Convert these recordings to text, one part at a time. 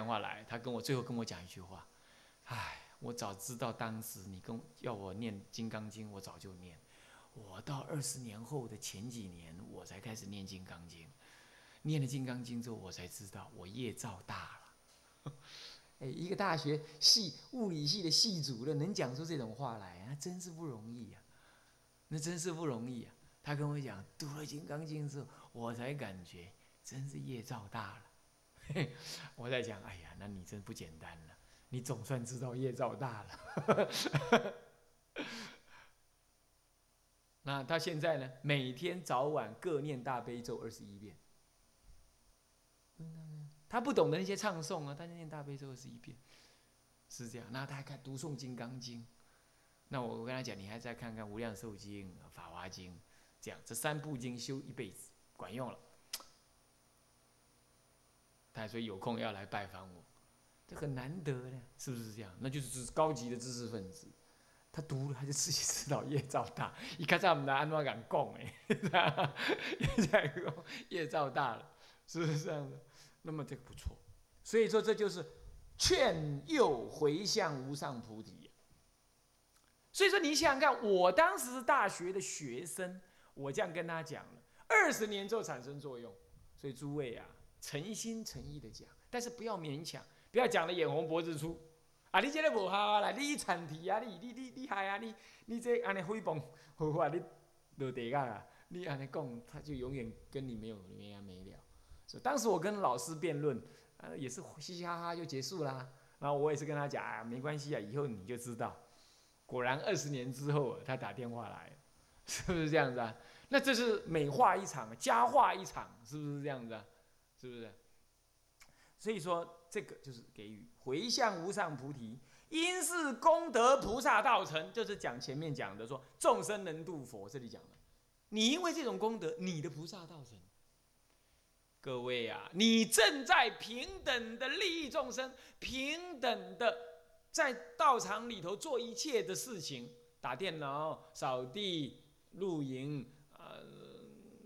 电话来，他跟我最后跟我讲一句话，哎，我早知道当时你跟要我念《金刚经》，我早就念。我到二十年后的前几年，我才开始念《金刚经》。念了《金刚经》之后，我才知道我业造大了。哎，一个大学系物理系的系主任能讲出这种话来，那真是不容易呀！那真是不容易啊！他跟我讲，读了《金刚经》之后，我才感觉真是业造大了。我在讲，哎呀，那你真不简单了，你总算知道业造大了。那他现在呢？每天早晚各念大悲咒二十一遍。他不懂得那些唱诵啊，他念大悲咒二十一遍，是这样。那他还看读诵《金刚经》。那我我跟他讲，你还再看看《无量寿经》《法华经》，这样这三部经修一辈子，管用了。他说有空要来拜访我，这很难得的，是不是这样？那就是高级的知识分子。他读了，他就自己知道 业造大。一看在我们的安怎敢供哎，业造业造大了，是不是这样的？那么这个不错。所以说这就是劝诱回向无上菩提。所以说你想想看，我当时是大学的学生，我这样跟他讲了，二十年之后产生作用。所以诸位啊，诚心诚意的讲，但是不要勉强，不要讲的眼红脖子粗。啊！你这个无效啦，你残题啊！你你你厉害啊！你你这安尼诽谤，好话你落地噶啦！你安尼讲，他就永远跟你没有没完没了。所以当时我跟老师辩论，呃，也是嘻嘻哈哈就结束啦。然后我也是跟他讲啊，没关系啊，以后你就知道。果然二十年之后，他打电话来，是不是这样子啊？那这是美化一场，佳话一场，是不是这样子啊？是不是？所以说，这个就是给予回向无上菩提，因是功德菩萨道成，就是讲前面讲的说众生能度佛，这里讲的，你因为这种功德，你的菩萨道成。各位啊，你正在平等的利益众生，平等的在道场里头做一切的事情，打电脑、扫地、露营，呃，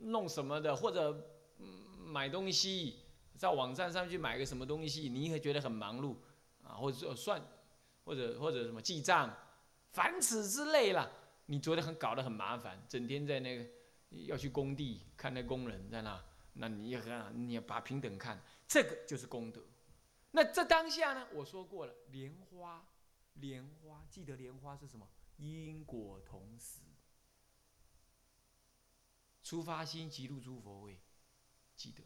弄什么的，或者买东西。在网站上去买个什么东西，你会觉得很忙碌啊，或者说算，或者或者什么记账，凡此之类了，你觉得很搞得很麻烦，整天在那个要去工地看那工人在那，那你也很，你要把平等看，这个就是功德。那这当下呢，我说过了，莲花，莲花，记得莲花是什么？因果同时，出发心即入诸佛位，记得。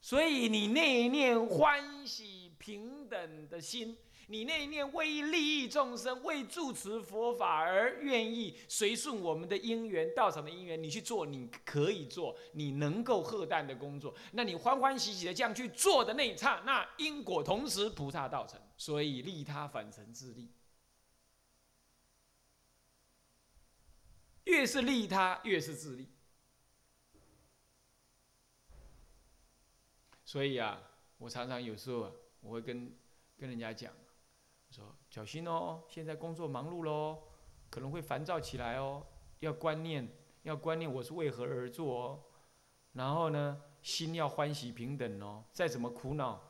所以你那一念欢喜平等的心，你那一念为利益众生、为住持佛法而愿意随顺我们的因缘、道场的因缘，你去做，你可以做，你能够贺旦的工作，那你欢欢喜喜的这样去做的那一刹那，因果同时菩萨道成，所以利他反成自利，越是利他，越是自利。所以啊，我常常有时候啊，我会跟跟人家讲，说小心哦，现在工作忙碌喽，可能会烦躁起来哦，要观念，要观念我是为何而做哦，然后呢，心要欢喜平等哦，再怎么苦恼，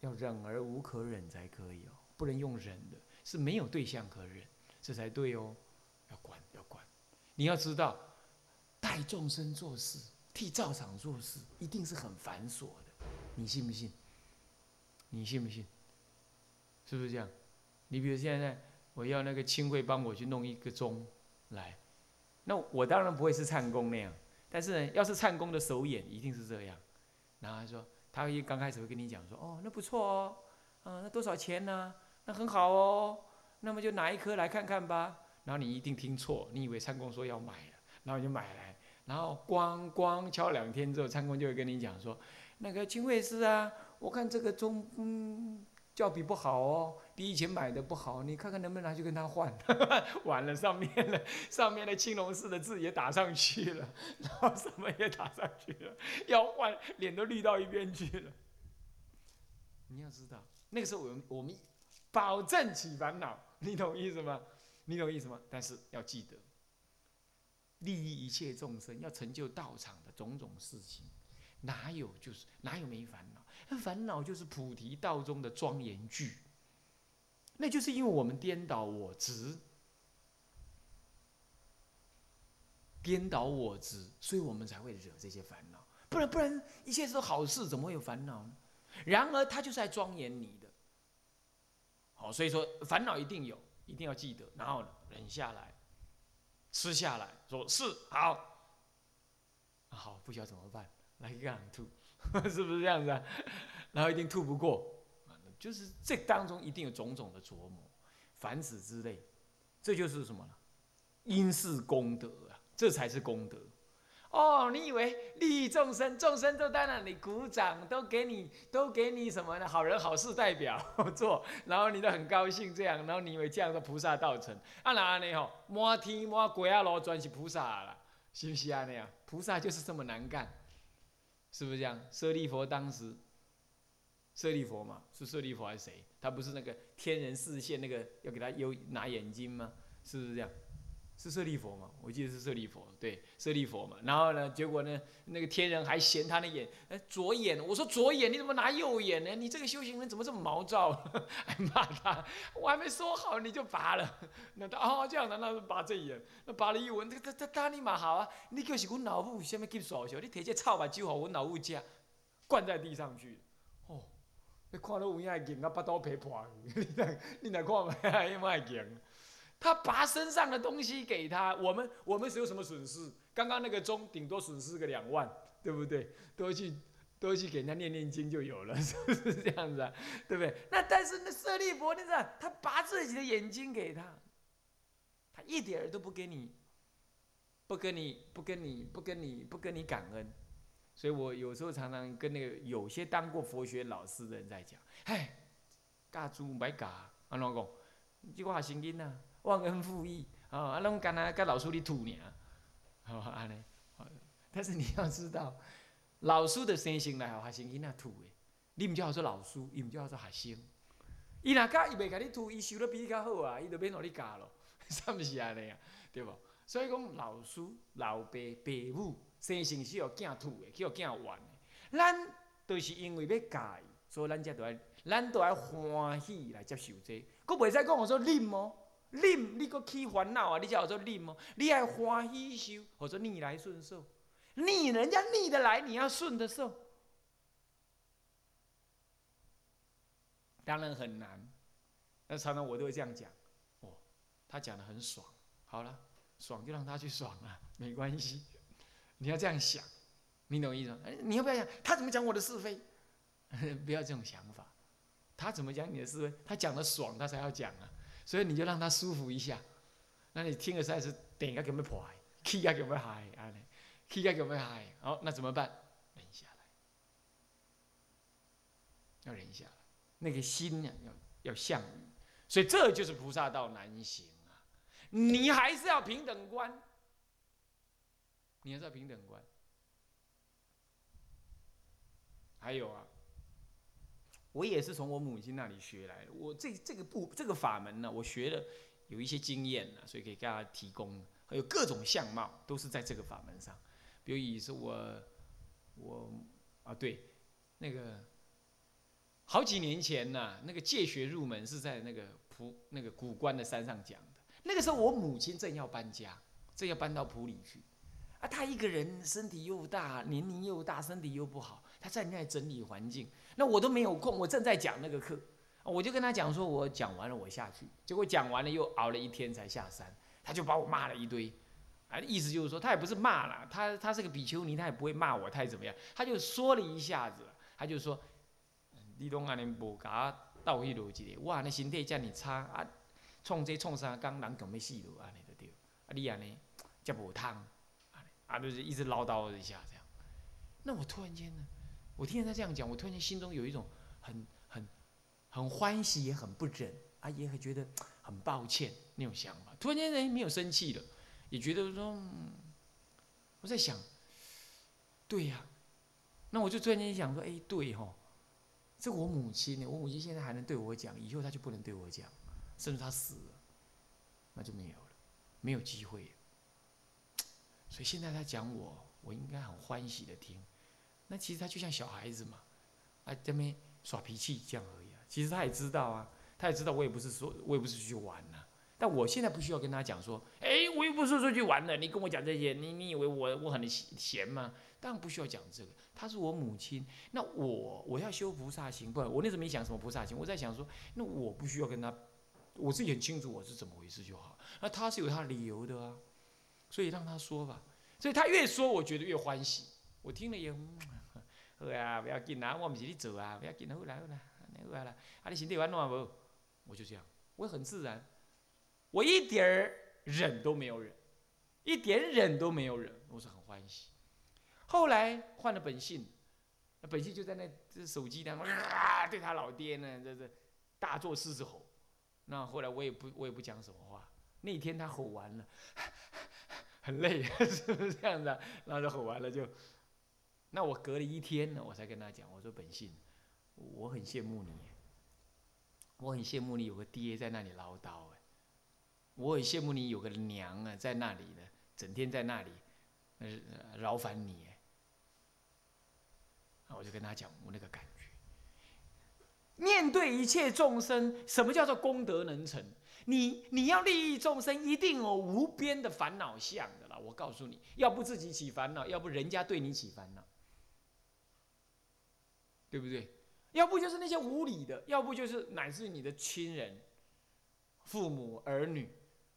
要忍而无可忍才可以哦，不能用忍的，是没有对象可忍，这才对哦，要管要管，你要知道，带众生做事。替道场做事一定是很繁琐的，你信不信？你信不信？是不是这样？你比如现在我要那个清慧帮我去弄一个钟来，那我当然不会是唱功那样，但是呢，要是唱功的手眼一定是这样。然后他说，他一刚开始会跟你讲说，哦，那不错哦，嗯，那多少钱呢？那很好哦，那么就拿一颗来看看吧。然后你一定听错，你以为唱功说要买了，然后你就买来。然后咣咣敲两天之后，参公就会跟你讲说：“那个清慧师啊，我看这个钟嗯叫比不好哦，比以前买的不好，你看看能不能拿去跟他换？完了，上面的上面的青龙寺的字也打上去了，然后什么也打上去了，要换脸都绿到一边去了。你要知道，那个时候我们我们保证起烦恼，你懂意思吗？你懂意思吗？但是要记得。”利益一切众生，要成就道场的种种事情，哪有就是哪有没烦恼？烦恼就是菩提道中的庄严句。那就是因为我们颠倒我执，颠倒我执，所以我们才会惹这些烦恼。不然，不然一切都好事，怎么会有烦恼呢？然而，他就是在庄严你的。好，所以说烦恼一定有，一定要记得，然后忍下来，吃下来，说是好，好不晓得怎么办，来一个吐，是不是这样子啊？然后一定吐不过。就是这当中一定有种种的琢磨，凡此之类，这就是什么呢？因是功德啊，这才是功德。哦，你以为利益众生，众生都在那里鼓掌，都给你，都给你什么呢？好人好事代表做，然后你都很高兴这样，然后你以为这样的菩萨道成？啊哪呢？吼，满天满鬼啊罗专是菩萨了，是不是啊那样？菩萨就是这么难干，是不是这样？舍利佛当时。舍利佛嘛，是舍利佛还是谁？他不是那个天人四现那个要给他有拿眼睛吗？是不是这样？是舍利佛嘛？我记得是舍利佛，对，舍利佛嘛。然后呢，结果呢，那个天人还嫌他的眼，哎，左眼。我说左眼，你怎么拿右眼呢？你这个修行人怎么这么毛躁？还骂他，我还没说好你就拔了。那他哦这样的，那拔这眼，那拔了一闻，他他他打你嘛好啊？你就是我老母什么急耍笑？你摕这草把酒好我老母吃，灌在地上去。哦你看到有影会硬啊，巴肚皮破 去。你来，你来看嘛，有冇会硬？他拔身上的东西给他，我们我们是有什么损失？刚刚那个钟顶多损失个两万，对不对？都去都去给人家念念经就有了，是不是这样子啊？对不对？那但是那舍利佛，你知道，他拔自己的眼睛给他，他一点儿都不给你，不跟你，不跟你，不跟你，不跟你感恩。所以我有时候常常跟那个有些当过佛学老师的人在讲，哎，教猪唔该教，安怎讲？这个学生囡呐，忘恩负义，啊，啊，拢干那甲老师你吐尔，好安尼。但是你要知道，老师的生性来学学生囡仔吐的，你唔叫他做老师，伊唔叫他做学生。伊若教伊袂甲你吐，伊收得比你较好啊，伊就免互你教咯，是毋是安尼啊？对无？所以讲老师、老爸、爸母。生性是要惊吐的，去要惊怨的。咱都是因为要教伊，所以咱才都要，咱都爱欢喜来接受这。佫袂使讲我说忍哦，忍你佫起烦恼啊！你叫我做忍哦，你爱欢喜修，或者逆来顺受，逆人家逆得来，你要顺得受，当然很难。那常常我都会这样讲，哦，他讲的很爽，好了，爽就让他去爽啊，没关系。你要这样想，你懂意思吗？哎，你要不要想他怎么讲我的是非？不要这种想法。他怎么讲你的是非？他讲的爽，他才要讲啊。所以你就让他舒服一下。那你听了实在是点个给没破，气个给没嗨，啊嘞，气个给没嗨。好，那怎么办？忍下来，要忍下来。那个心呀，要要向你。所以这就是菩萨道难行啊。你还是要平等观。你还是要平等观。还有啊，我也是从我母亲那里学来的。我这这个部这个法门呢，我学了有一些经验了，所以给大家提供。还有各种相貌都是在这个法门上。比如以是我我啊对，那个好几年前呢，那个戒学入门是在那个普那个古关的山上讲的。那个时候我母亲正要搬家，正要搬到普里去。啊，她一个人身体又大，年龄又大，身体又不好，他在那整理环境。那我都没有空，我正在讲那个课，我就跟他讲说，我讲完了我下去。结果讲完了又熬了一天才下山，他就把我骂了一堆。啊，意思就是说，他也不是骂了，他他是个比丘尼，他也不会骂我太怎么样，他就说了一下子，他就说，你拢安尼无甲倒去落去，哇，那身体叫你差啊，创这创啥工人强要死了，安尼就对。啊，你安尼，则无通。啊，就是一直唠叨一下这样，那我突然间呢，我听见他这样讲，我突然间心中有一种很很很欢喜，也很不忍啊，也很觉得很抱歉那种想法。突然间人没有生气了，也觉得说，我在想，对呀，那我就突然间想说，哎，对哈，这我母亲呢，我母亲现在还能对我讲，以后她就不能对我讲，甚至她死了，那就没有了，没有机会。所以现在他讲我，我应该很欢喜的听。那其实他就像小孩子嘛，啊这边耍脾气这样而已啊。其实他也知道啊，他也知道我也不是说，我也不是去玩呐。但我现在不需要跟他讲说，哎，我又不是出去玩的，你跟我讲这些，你你以为我我很闲吗？当然不需要讲这个。她是我母亲，那我我要修菩萨行，不，我那时候没想什么菩萨行，我在想说，那我不需要跟他，我自己很清楚我是怎么回事就好。那他是有他理由的啊，所以让他说吧。所以他越说，我觉得越欢喜。我听了也，好啊，不要紧啊，我不是你做啊，不要紧，好来好来，好来，啊，你身体安怎无？我就这样，我很自然，我一点儿忍都没有忍，一点忍都没有忍，我是很欢喜。后来换了本性，那本性就在那这手机上啊，对他老爹呢，这这大作狮子吼。那后来我也不我也不讲什么话。那天他吼完了，很累，是不是这样子？然后就吼完了就，那我隔了一天呢，我才跟他讲，我说本性，我很羡慕你，我很羡慕你有个爹在那里唠叨哎，我很羡慕你有个娘啊在那里呢，整天在那里，呃劳烦你那。我就跟他讲我那个感觉，面对一切众生，什么叫做功德能成？你你要利益众生，一定有无边的烦恼相的啦。我告诉你，要不自己起烦恼，要不人家对你起烦恼，对不对？要不就是那些无理的，要不就是乃至你的亲人、父母、儿女，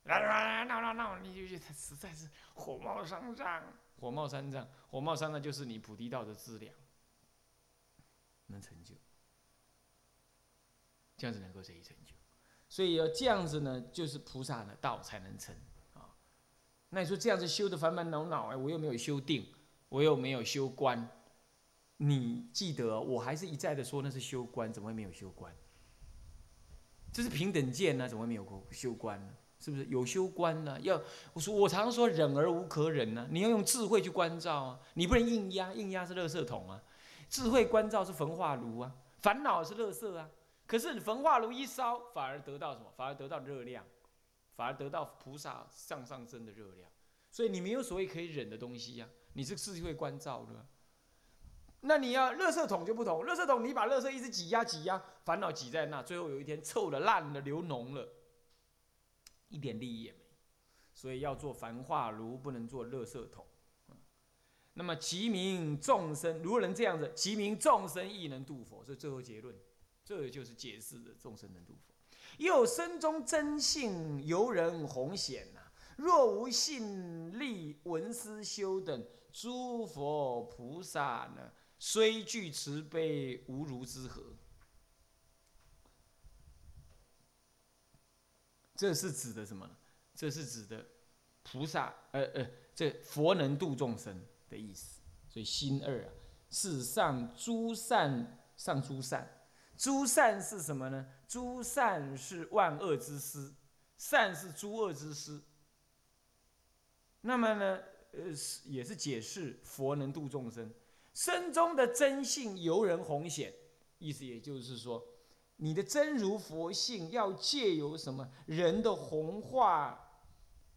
来来来闹闹闹，你就觉得实在是火冒三丈，火冒三丈，火冒三丈就是你菩提道的资粮。能成就，这样子能够得以成就，所以要这样子呢，就是菩萨的道才能成啊。那你说这样子修的烦烦恼恼，哎，我又没有修定，我又没有修观，你记得，我还是一再的说那是修观，怎么会没有修观？这是平等见呢，怎么会没有修观呢？是不是有修观呢？要我说，我常常说忍而无可忍呢，你要用智慧去关照啊，你不能硬压，硬压是垃圾桶啊。智慧关照是焚化炉啊，烦恼是垃圾啊。可是焚化炉一烧，反而得到什么？反而得到热量，反而得到菩萨上上升的热量。所以你没有所谓可以忍的东西呀，你是智慧关照的。那你要垃圾桶就不同，垃圾桶你把垃圾一直挤压挤压，烦恼挤在那，最后有一天臭了烂了流脓了，一点利益也没。所以要做焚化炉，不能做垃圾桶。那么，其名众生如果能这样子，其名众生亦能度佛，是最后结论。这就是解释的众生能度佛。又身中真性由人弘显呐，若无信力闻思修等诸佛菩萨呢，虽具慈悲，无如之何？这是指的什么？这是指的菩萨，呃呃，这佛能度众生。的意思，所以心二啊，是上诸善，上诸善，诸善是什么呢？诸善是万恶之师，善是诸恶之师。那么呢，呃，也是解释佛能度众生，身中的真性由人弘显，意思也就是说，你的真如佛性要借由什么人的弘化，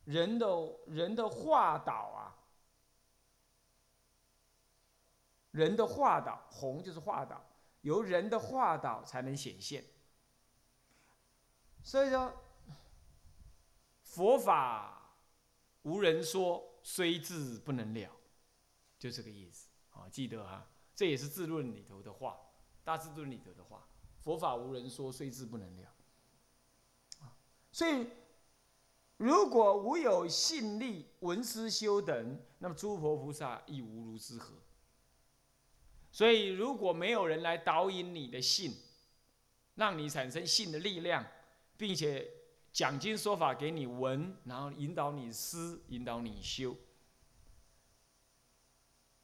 人的人的化导啊。人的化导，弘就是化导，由人的化导才能显现。所以说，佛法无人说，虽智不能了，就这个意思。啊，记得哈，这也是《自论》里头的话，《大智论》里头的话。佛法无人说，虽智不能了。所以，如果无有信力、闻思修等，那么诸佛菩萨亦无如之何？所以，如果没有人来导引你的信，让你产生信的力量，并且讲经说法给你闻，然后引导你思，引导你修，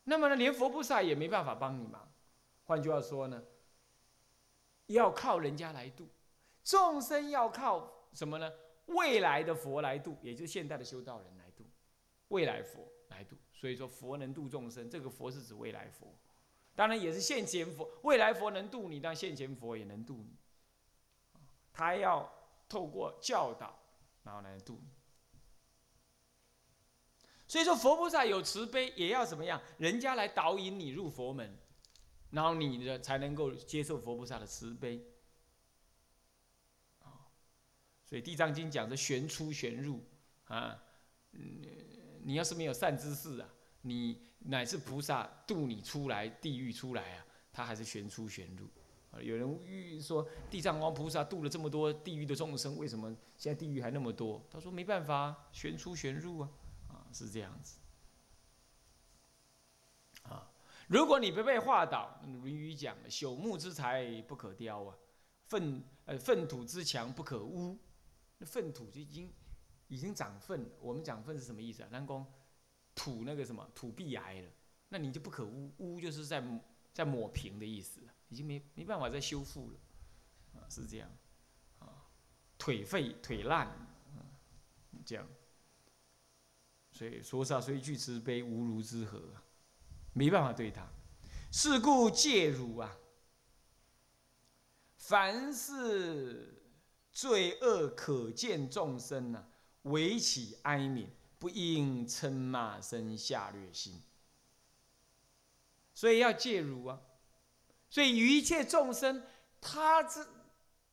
那么呢，连佛菩萨也没办法帮你忙。换句话说呢，要靠人家来度众生，要靠什么呢？未来的佛来度，也就是现代的修道人来度，未来佛来度。所以说，佛能度众生，这个佛是指未来佛。当然也是现前佛，未来佛能度你，但现前佛也能度你。他要透过教导，然后来度你。所以说，佛菩萨有慈悲，也要怎么样？人家来导引你入佛门，然后你的才能够接受佛菩萨的慈悲。啊，所以《地藏经》讲的玄出玄入啊，你要是没有善知识啊，你乃至菩萨渡你出来地狱出来啊，他还是玄出玄入。有人说地藏王菩萨度了这么多地狱的众生，为什么现在地狱还那么多？他说没办法，玄出玄入，啊是这样子。啊，如果你不被化倒，《论语》讲了：朽木之材不可雕啊，粪呃粪土之墙不可污。那粪土就已经已经长粪，我们讲粪是什么意思啊？南宫土那个什么土壁癌了，那你就不可污，污就是在在抹平的意思。已经没没办法再修复了，啊，是这样，啊，腿废腿烂，啊，这样，所以说啥虽具慈悲，无如之何，没办法对他。是故戒汝啊，凡是罪恶可见众生啊，唯起哀悯，不应嗔骂生下劣心。所以要戒汝啊。所以一切众生，他这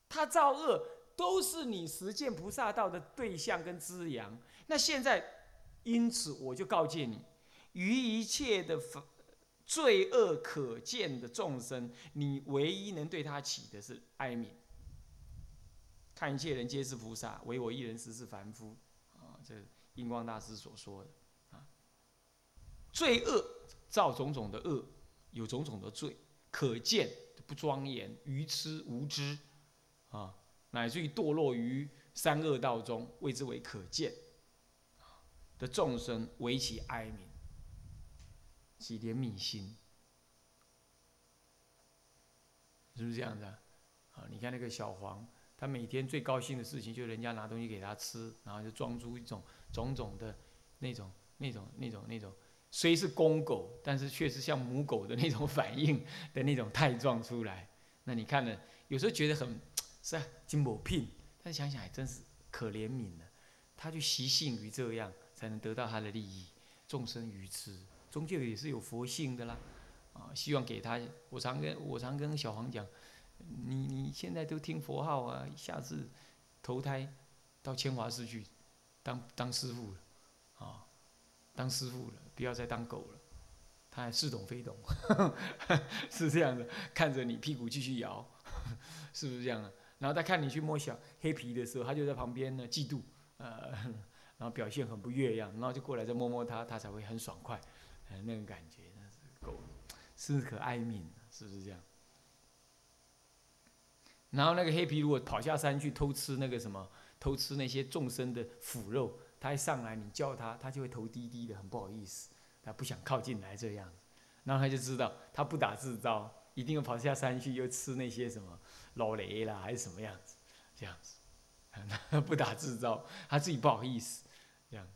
他造恶，都是你实践菩萨道的对象跟滋养。那现在，因此我就告诫你，于一切的罪恶可见的众生，你唯一能对他起的是哀悯。看一切人皆是菩萨，唯我一人实是凡夫。啊，这印光大师所说的啊，罪恶造种种的恶，有种种的罪。可见不庄严、愚痴无知，啊，乃至于堕落于三恶道中，谓之为可见的众生，为其哀悯，起怜悯心，是不是这样子啊？啊，你看那个小黄，他每天最高兴的事情，就是人家拿东西给他吃，然后就装出一种种种的那种、那种、那种、那种。虽是公狗，但是却是像母狗的那种反应的那种态状出来。那你看呢？有时候觉得很是啊，金某聘，但想想还真是可怜悯的。他就习性于这样，才能得到他的利益。众生愚痴，终究也是有佛性的啦。啊，希望给他。我常跟我常跟小黄讲，你你现在都听佛号啊，下次投胎到千华寺去当当师傅了，啊，当师傅了。不要再当狗了，他还似懂非懂，是这样的，看着你屁股继续摇，是不是这样的？然后他看你去摸小黑皮的时候，他就在旁边呢嫉妒，呃，然后表现很不悦样，然后就过来再摸摸它，它才会很爽快，那种感觉那是狗，是可哀悯，是不是这样？然后那个黑皮如果跑下山去偷吃那个什么，偷吃那些众生的腐肉。他一上来，你叫他，他就会头低低的，很不好意思，他不想靠近来这样，然后他就知道，他不打自招，一定要跑下山去，又吃那些什么老雷啦，还是什么样子，这样子，不打自招，他自己不好意思，这样。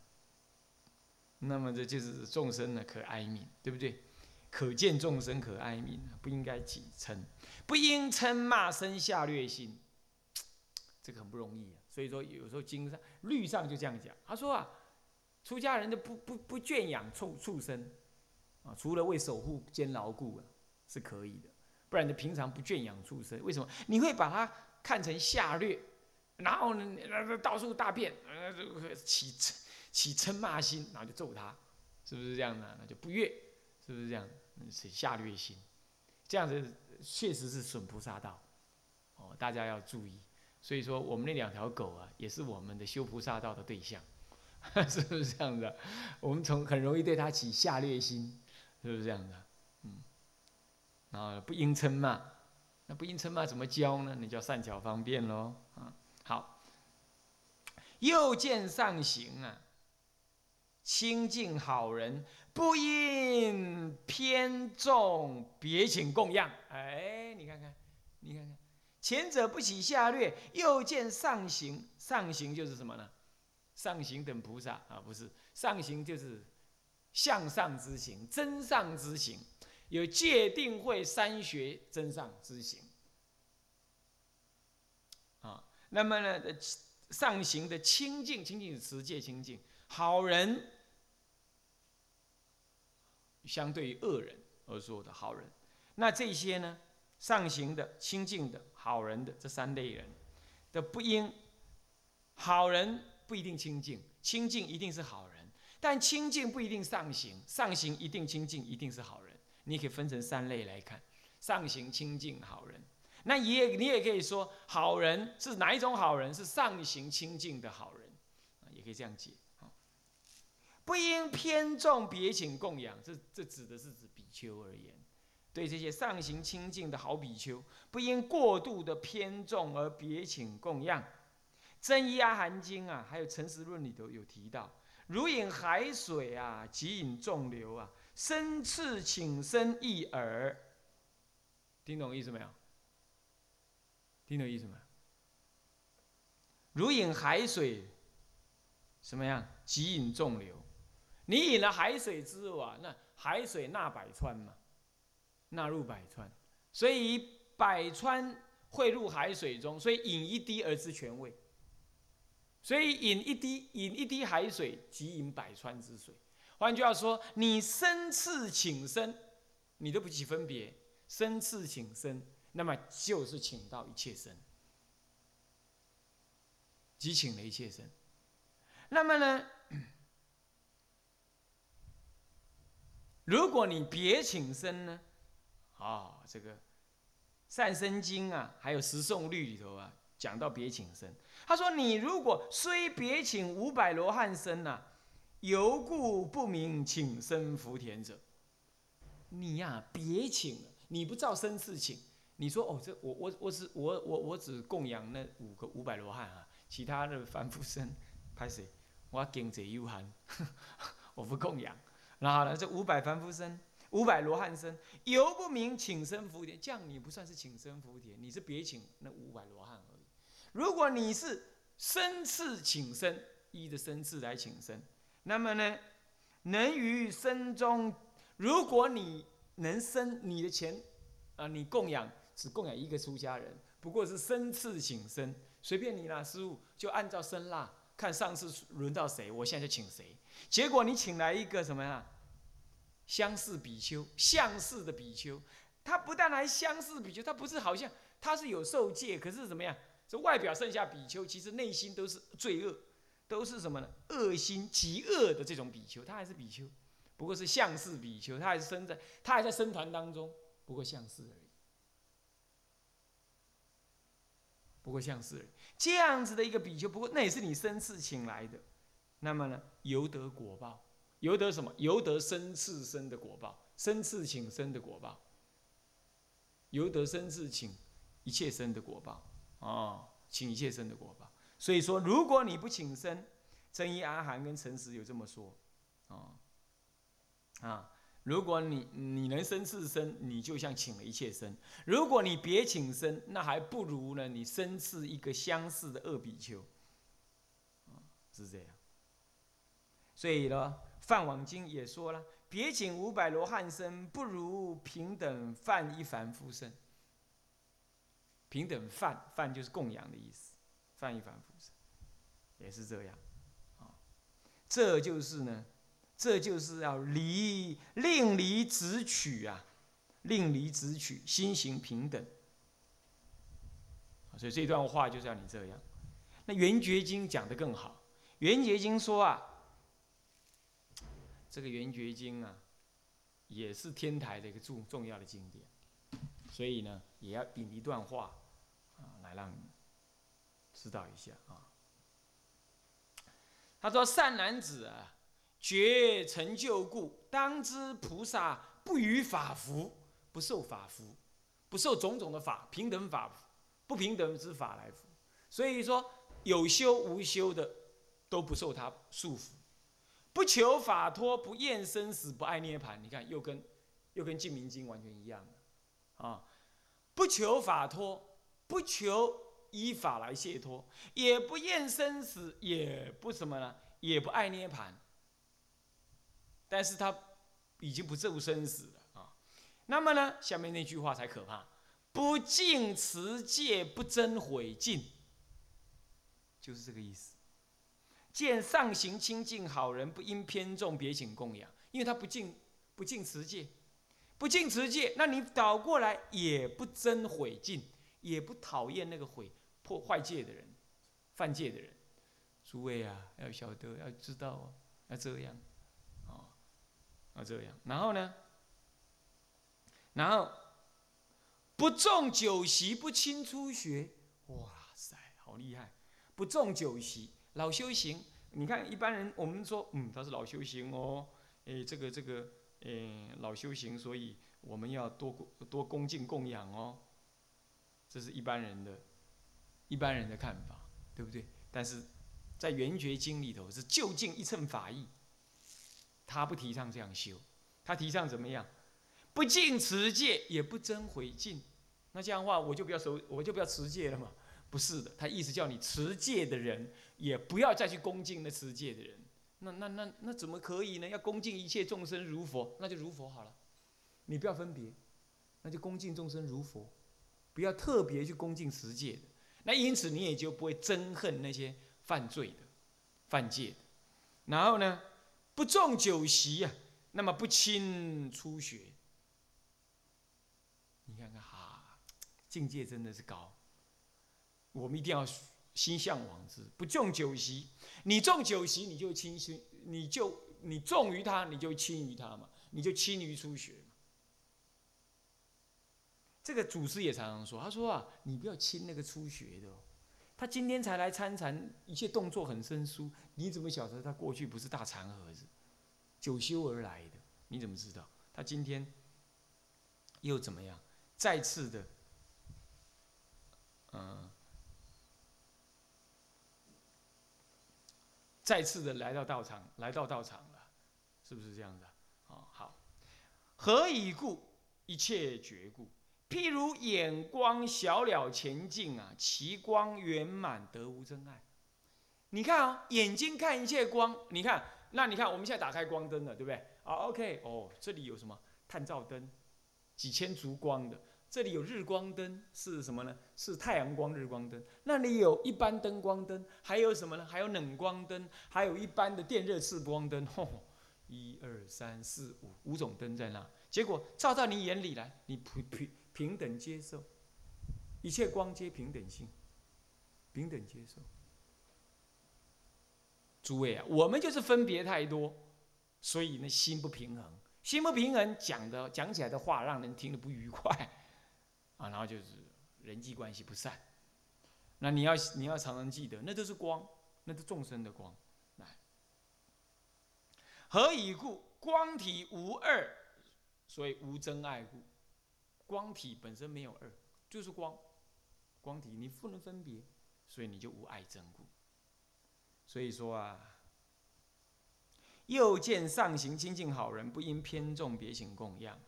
那么这就是众生呢，可哀悯，对不对？可见众生可哀悯，不应该己嗔，不应嗔骂生下劣心，这个很不容易啊。所以说，有时候经上律上就这样讲。他说啊，出家人就不不不圈养畜畜生啊，除了为守护兼牢固啊，是可以的。不然就平常不圈养畜生，为什么？你会把它看成下劣，然后呢，到处大便，呃，起起嗔骂心，然后就揍他，是不是这样的？那就不悦，是不是这样？是下劣心，这样子确实是损菩萨道。哦，大家要注意。所以说，我们那两条狗啊，也是我们的修菩萨道的对象，是不是这样的？我们从很容易对它起下劣心，是不是这样的？嗯，然后，不应嗔骂，那不应嗔骂怎么教呢？那叫善巧方便喽。啊，好，又见上行啊，清净好人，不应偏重别请供养。哎，你看看，你看看。前者不起下劣，又见上行，上行就是什么呢？上行等菩萨啊，不是上行就是向上之行，真上之行，有戒定慧三学真上之行啊。那么呢，上行的清净，清净是持戒清净，好人相对于恶人而说的好人。那这些呢，上行的、清净的、好人的这三类人的不应，好人不一定清净，清净一定是好人，但清净不一定上行，上行一定清净，一定是好人。你可以分成三类来看：上行、清净、好人。那也你也可以说，好人是哪一种好人？是上行清净的好人，也可以这样解。不应偏重别请供养，这这指的是指比丘而言。对这些上行清净的好比丘，不应过度的偏重而别请供养。真一阿含经啊，还有诚实论里头有提到，如饮海水啊，即饮众流啊，生次请身一耳。听懂意思没有？听懂意思没有？如饮海水，什么样？即饮众流。你饮了海水之后啊，那海水纳百川嘛，纳入百川，所以百川汇入海水中，所以饮一滴而知全味。所以饮一滴，饮一滴海水即饮百川之水。换句话说，你生次请生，你都不起分别，生次请生，那么就是请到一切生，即请了一切生。那么呢？如果你别请生呢？啊，这个《善生经》啊，还有《十颂律》里头啊，讲到别请生。他说：“你如果虽别请五百罗汉生呐，犹故不明请生福田者。你呀，别请了，你不照生次请。你说哦，这我我我只我我我只供养那五个五百罗汉啊，其他的凡夫生，拍谁？我经济有限，我不供养。”然后呢？这五百凡夫身，五百罗汉身，犹不明请身福田。这样你不算是请身福田，你是别请那五百罗汉而已。如果你是生次请身，依着生次来请身，那么呢，能于生中，如果你能生你的钱，啊，你供养只供养一个出家人，不过是生次请身，随便你啦，师傅就按照生啦，看上次轮到谁，我现在就请谁。结果你请来一个什么呀？相似比丘，相似的比丘，他不但来相似比丘，他不是好像他是有受戒，可是怎么样？这外表剩下比丘，其实内心都是罪恶，都是什么呢？恶心极恶的这种比丘，他还是比丘，不过是相似比丘，他还是生在他还在僧团当中，不过相似而已，不过相似而已。这样子的一个比丘，不过那也是你生次请来的。那么呢，由得果报，由得什么？由得生次生的果报，生次请生的果报，由得生次请一切生的果报啊，请一切生的果报。所以说，如果你不请生，真一阿含跟诚实有这么说啊啊，如果你你能生次生，你就像请了一切生；如果你别请生，那还不如呢，你生次一个相似的恶比丘，是这样。所以呢，《梵网经》也说了：“别请五百罗汉身，不如平等犯一凡夫身。”平等犯，犯就是供养的意思，犯一凡夫身，也是这样。啊，这就是呢，这就是要离令离直取啊，令离直取，心行平等。所以这段话就是要你这样。那《圆觉经》讲的更好，《圆觉经》说啊。这个《圆觉经》啊，也是天台的一个重重要的经典，所以呢，也要引一段话啊，来让你知道一下啊。他说：“善男子啊，觉成就故，当知菩萨不与法服，不受法服，不受种种的法平等法不平等之法来服。所以说，有修无修的都不受他束缚。”不求法脱，不厌生死，不爱涅盘。你看，又跟又跟《净明经》完全一样啊！不求法脱，不求依法来解脱，也不厌生死，也不什么呢？也不爱涅盘。但是他已经不咒生死了啊！那么呢，下面那句话才可怕：不净持戒，不增毁净，就是这个意思。见上行清净好人，不应偏重别请供养，因为他不敬不敬持戒，不敬持戒，那你倒过来也不憎毁禁，也不讨厌那个毁破坏戒的人、犯戒的人。诸位啊，要晓得，要知道哦，要这样，哦，要这样。然后呢，然后不重酒席，不轻初学。哇塞，好厉害！不重酒席，老修行。你看一般人，我们说，嗯，他是老修行哦，诶，这个这个，诶，老修行，所以我们要多多恭敬供养哦。这是一般人的，一般人的看法，对不对？但是。在《圆觉经》里头是就近一乘法义，他不提倡这样修，他提倡怎么样？不敬持戒，也不增毁禁。那这样的话，我就不要守，我就不要持戒了嘛？不是的，他意思叫你持戒的人，也不要再去恭敬那持戒的人。那那那那怎么可以呢？要恭敬一切众生如佛，那就如佛好了。你不要分别，那就恭敬众生如佛，不要特别去恭敬持戒的。那因此你也就不会憎恨那些。犯罪的，犯戒的，然后呢，不重酒席呀，那么不轻初学。你看看哈，境界真的是高。我们一定要心向往之，不重酒席。你重酒席，你就轻心，你就你重于他，你就轻于他嘛，你就轻于初学嘛。这个祖师也常常说，他说啊，你不要轻那个初学的。他今天才来参禅，一切动作很生疏。你怎么晓得他过去不是大禅盒子，久修而来的？你怎么知道？他今天又怎么样？再次的，嗯，再次的来到道场，来到道场了，是不是这样的？哦，好。何以故？一切觉故。譬如眼光小了前进啊，其光圆满得无真爱。你看啊，眼睛看一切光，你看，那你看我们现在打开光灯了，对不对？啊，OK，哦，这里有什么探照灯，几千烛光的，这里有日光灯，是什么呢？是太阳光日光灯。那里有一般灯光灯，还有什么呢？还有冷光灯，还有一般的电热次光灯。吼，一二三四五五种灯在那，结果照到你眼里来，你平平。平等接受，一切光皆平等性，平等接受。诸位啊，我们就是分别太多，所以呢心不平衡，心不平衡，讲的讲起来的话让人听得不愉快，啊，然后就是人际关系不善。那你要你要常常记得，那都是光，那是众生的光。来，何以故？光体无二，所以无真爱故。光体本身没有二，就是光，光体你不能分别，所以你就无爱憎故。所以说啊，又见上行清净好人，不因偏重别行供养，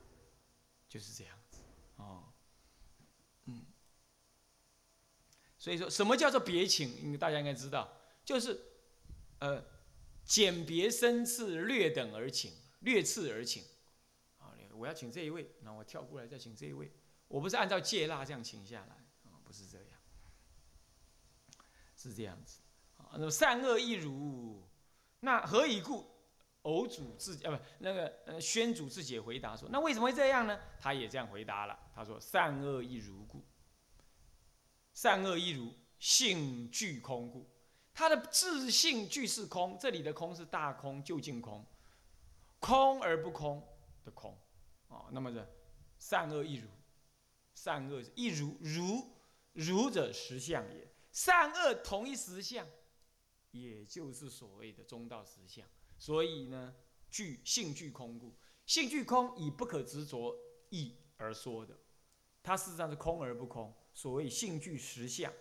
就是这样子哦。嗯，所以说什么叫做别请？因为大家应该知道，就是呃简别生次略等而请，略次而请。我要请这一位，那我跳过来再请这一位。我不是按照戒腊这样请下来啊，不是这样，是这样子啊。那么善恶亦如，那何以故？偶主自啊不那个呃宣主自己回答说，那为什么会这样呢？他也这样回答了，他说善恶亦如故。善恶亦如，性具空故。他的自性具是空，这里的空是大空究竟空，空而不空的空。哦，那么这善恶亦如，善恶亦如，如如者实相也。善恶同一实相，也就是所谓的中道实相。所以呢，具性具空故，性具空以不可执着义而说的，它事实上是空而不空。所谓性具实相，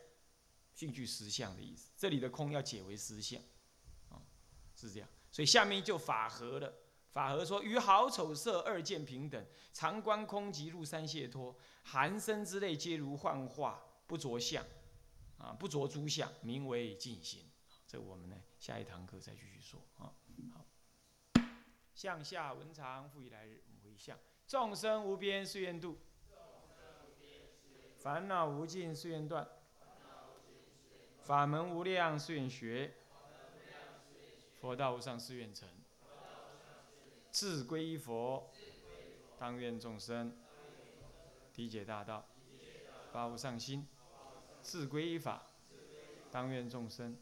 性具实相的意思，这里的空要解为实相，啊，是这样。所以下面就法合了。法和说：与好丑色二见平等，常观空即入三解脱，寒生之类皆如幻化，不着相，啊，不着诸相，名为净心。这我们呢，下一堂课再继续说啊。好，向下文长，复以来日回向。众生无边誓愿度，烦恼无尽誓愿断，法门无量誓愿学，佛道无上誓愿成。自归佛，当愿众生。理解大道，发无上心，自归依法。当愿众生。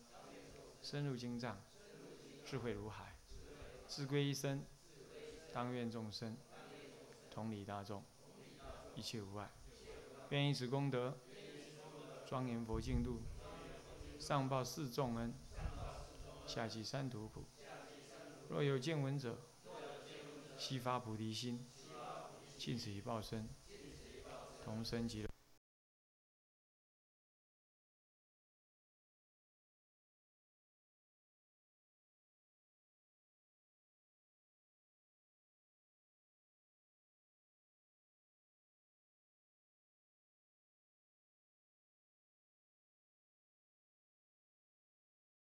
深入经藏，智慧如海，自归依身。当愿众生。同理大众，一切无碍。愿以此功德，庄严佛净土，上报四重恩，下济三途苦。若有见闻者，悉发菩提心，尽此一报身，同生极乐。